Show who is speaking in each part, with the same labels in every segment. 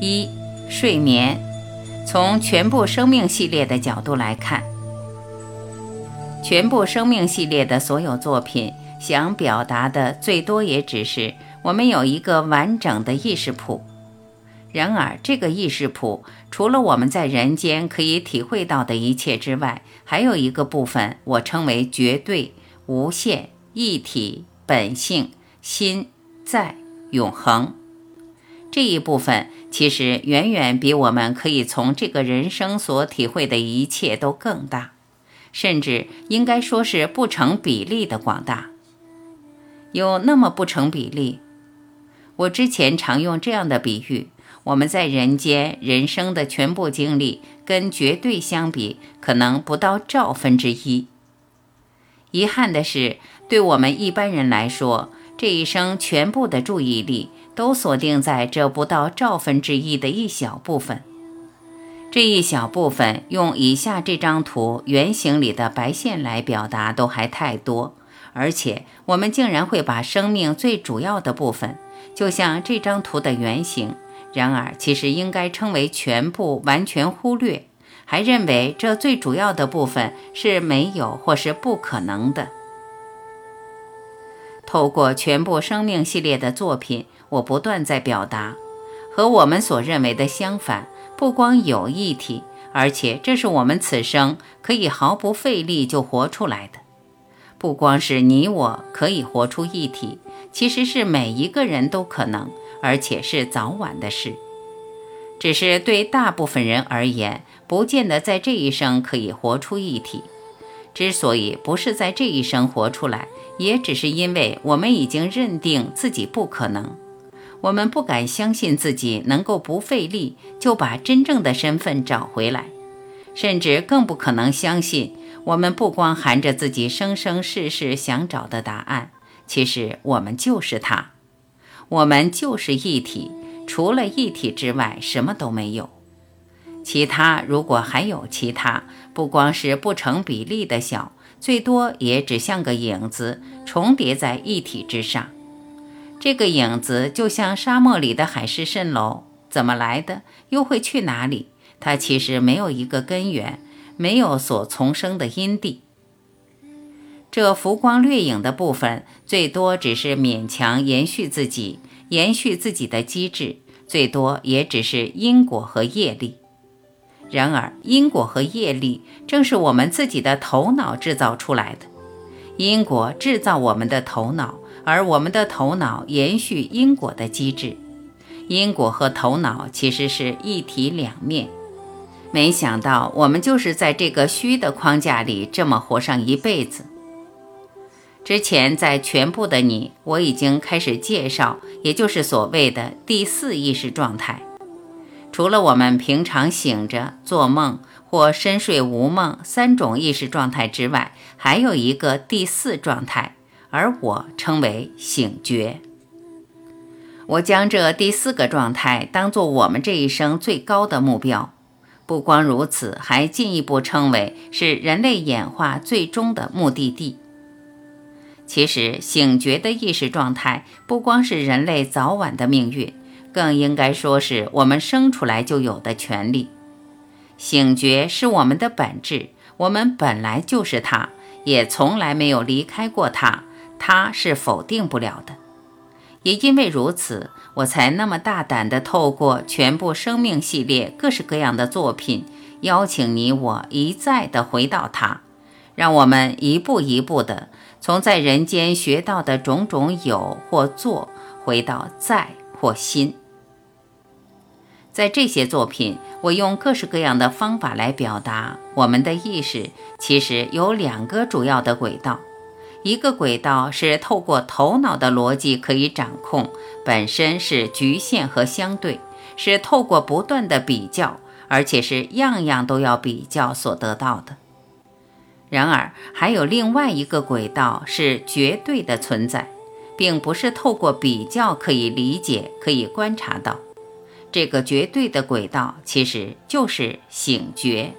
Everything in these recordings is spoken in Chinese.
Speaker 1: 一、睡眠。从全部生命系列的角度来看，全部生命系列的所有作品想表达的最多也只是我们有一个完整的意识谱。然而，这个意识谱除了我们在人间可以体会到的一切之外，还有一个部分，我称为绝对、无限、一体、本性、心、在、永恒。这一部分其实远远比我们可以从这个人生所体会的一切都更大，甚至应该说是不成比例的广大。有那么不成比例？我之前常用这样的比喻：我们在人间人生的全部经历，跟绝对相比，可能不到兆分之一。遗憾的是，对我们一般人来说，这一生全部的注意力。都锁定在这不到兆分之一的一小部分，这一小部分用以下这张图圆形里的白线来表达都还太多，而且我们竟然会把生命最主要的部分，就像这张图的圆形，然而其实应该称为全部，完全忽略，还认为这最主要的部分是没有或是不可能的。透过全部生命系列的作品。我不断在表达，和我们所认为的相反。不光有一体，而且这是我们此生可以毫不费力就活出来的。不光是你我可以活出一体，其实是每一个人都可能，而且是早晚的事。只是对大部分人而言，不见得在这一生可以活出一体。之所以不是在这一生活出来，也只是因为我们已经认定自己不可能。我们不敢相信自己能够不费力就把真正的身份找回来，甚至更不可能相信我们不光含着自己生生世世想找的答案，其实我们就是它，我们就是一体，除了一体之外什么都没有。其他如果还有其他，不光是不成比例的小，最多也只像个影子重叠在一体之上。这个影子就像沙漠里的海市蜃楼，怎么来的，又会去哪里？它其实没有一个根源，没有所从生的因地。这浮光掠影的部分，最多只是勉强延续自己，延续自己的机制，最多也只是因果和业力。然而，因果和业力正是我们自己的头脑制造出来的，因果制造我们的头脑。而我们的头脑延续因果的机制，因果和头脑其实是一体两面。没想到我们就是在这个虚的框架里这么活上一辈子。之前在全部的你，我已经开始介绍，也就是所谓的第四意识状态。除了我们平常醒着、做梦或深睡无梦三种意识状态之外，还有一个第四状态。而我称为醒觉。我将这第四个状态当做我们这一生最高的目标。不光如此，还进一步称为是人类演化最终的目的地。其实，醒觉的意识状态不光是人类早晚的命运，更应该说是我们生出来就有的权利。醒觉是我们的本质，我们本来就是它，也从来没有离开过它。它是否定不了的，也因为如此，我才那么大胆地透过全部生命系列各式各样的作品，邀请你我一再地回到它，让我们一步一步地从在人间学到的种种有或做，回到在或心。在这些作品，我用各式各样的方法来表达我们的意识，其实有两个主要的轨道。一个轨道是透过头脑的逻辑可以掌控，本身是局限和相对，是透过不断的比较，而且是样样都要比较所得到的。然而，还有另外一个轨道是绝对的存在，并不是透过比较可以理解、可以观察到。这个绝对的轨道其实就是醒觉。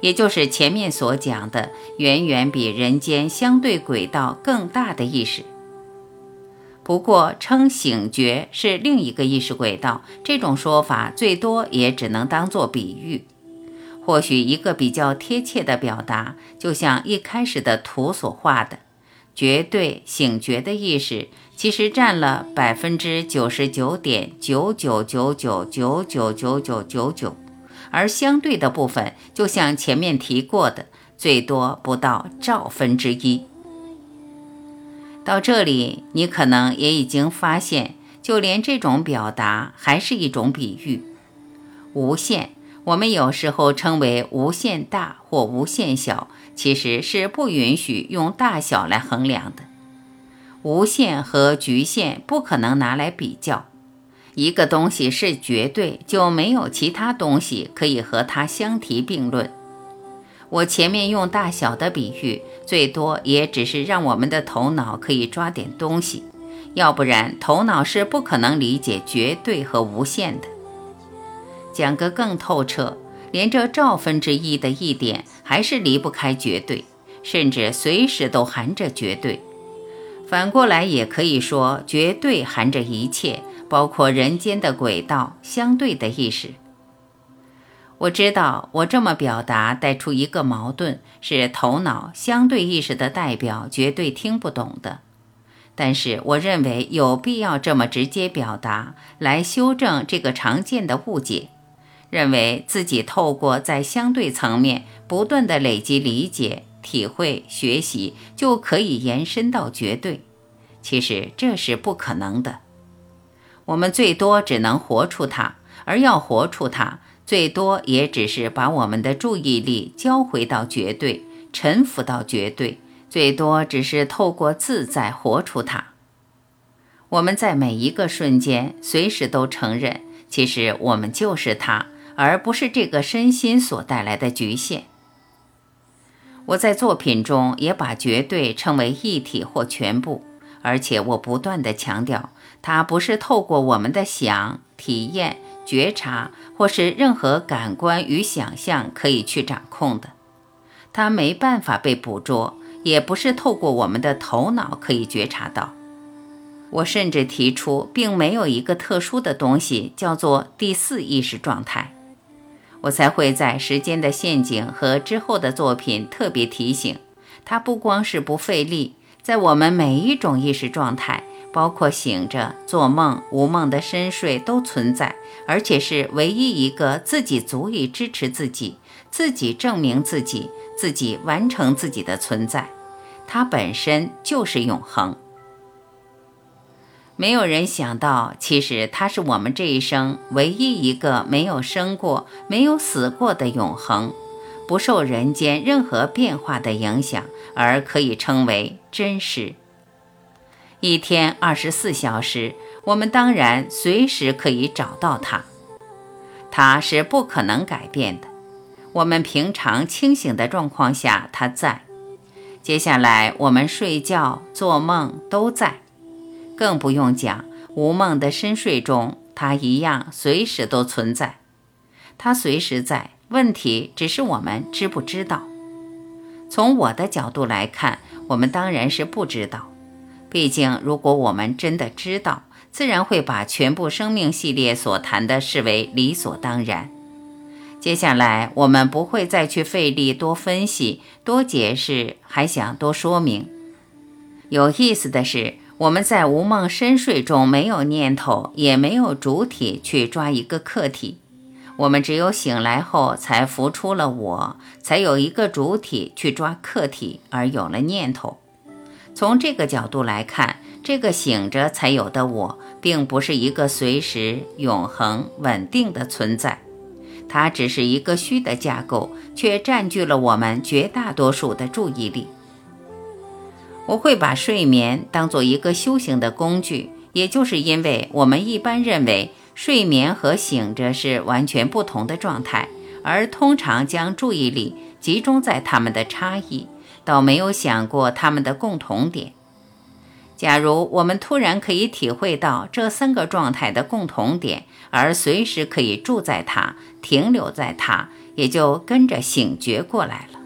Speaker 1: 也就是前面所讲的，远远比人间相对轨道更大的意识。不过称醒觉是另一个意识轨道，这种说法最多也只能当做比喻。或许一个比较贴切的表达，就像一开始的图所画的，绝对醒觉的意识其实占了百分之九十九点九九九九九九九九九九，而相对的部分，就像前面提过的，最多不到兆分之一。到这里，你可能也已经发现，就连这种表达还是一种比喻，无限。我们有时候称为无限大或无限小，其实是不允许用大小来衡量的。无限和局限不可能拿来比较。一个东西是绝对，就没有其他东西可以和它相提并论。我前面用大小的比喻，最多也只是让我们的头脑可以抓点东西，要不然头脑是不可能理解绝对和无限的。讲个更透彻，连这兆分之一的一点还是离不开绝对，甚至随时都含着绝对。反过来也可以说，绝对含着一切，包括人间的轨道相对的意识。我知道我这么表达带出一个矛盾，是头脑相对意识的代表绝对听不懂的。但是我认为有必要这么直接表达，来修正这个常见的误解。认为自己透过在相对层面不断的累积理解、体会、学习，就可以延伸到绝对。其实这是不可能的。我们最多只能活出它，而要活出它，最多也只是把我们的注意力交回到绝对，臣服到绝对。最多只是透过自在活出它。我们在每一个瞬间，随时都承认，其实我们就是它。而不是这个身心所带来的局限。我在作品中也把绝对称为一体或全部，而且我不断地强调，它不是透过我们的想、体验、觉察或是任何感官与想象可以去掌控的，它没办法被捕捉，也不是透过我们的头脑可以觉察到。我甚至提出，并没有一个特殊的东西叫做第四意识状态。我才会在《时间的陷阱》和之后的作品特别提醒，它不光是不费力，在我们每一种意识状态，包括醒着、做梦、无梦的深睡都存在，而且是唯一一个自己足以支持自己、自己证明自己、自己完成自己的存在，它本身就是永恒。没有人想到，其实它是我们这一生唯一一个没有生过、没有死过的永恒，不受人间任何变化的影响，而可以称为真实。一天二十四小时，我们当然随时可以找到它，它是不可能改变的。我们平常清醒的状况下，它在；接下来我们睡觉、做梦都在。更不用讲，无梦的深睡中，它一样随时都存在。它随时在，问题只是我们知不知道。从我的角度来看，我们当然是不知道。毕竟，如果我们真的知道，自然会把全部生命系列所谈的视为理所当然。接下来，我们不会再去费力多分析、多解释，还想多说明。有意思的是。我们在无梦深睡中没有念头，也没有主体去抓一个客体，我们只有醒来后才浮出了我，才有一个主体去抓客体，而有了念头。从这个角度来看，这个醒着才有的我，并不是一个随时、永恒、稳定的存在，它只是一个虚的架构，却占据了我们绝大多数的注意力。我会把睡眠当做一个修行的工具，也就是因为我们一般认为睡眠和醒着是完全不同的状态，而通常将注意力集中在它们的差异，倒没有想过它们的共同点。假如我们突然可以体会到这三个状态的共同点，而随时可以住在它、停留在它，也就跟着醒觉过来了。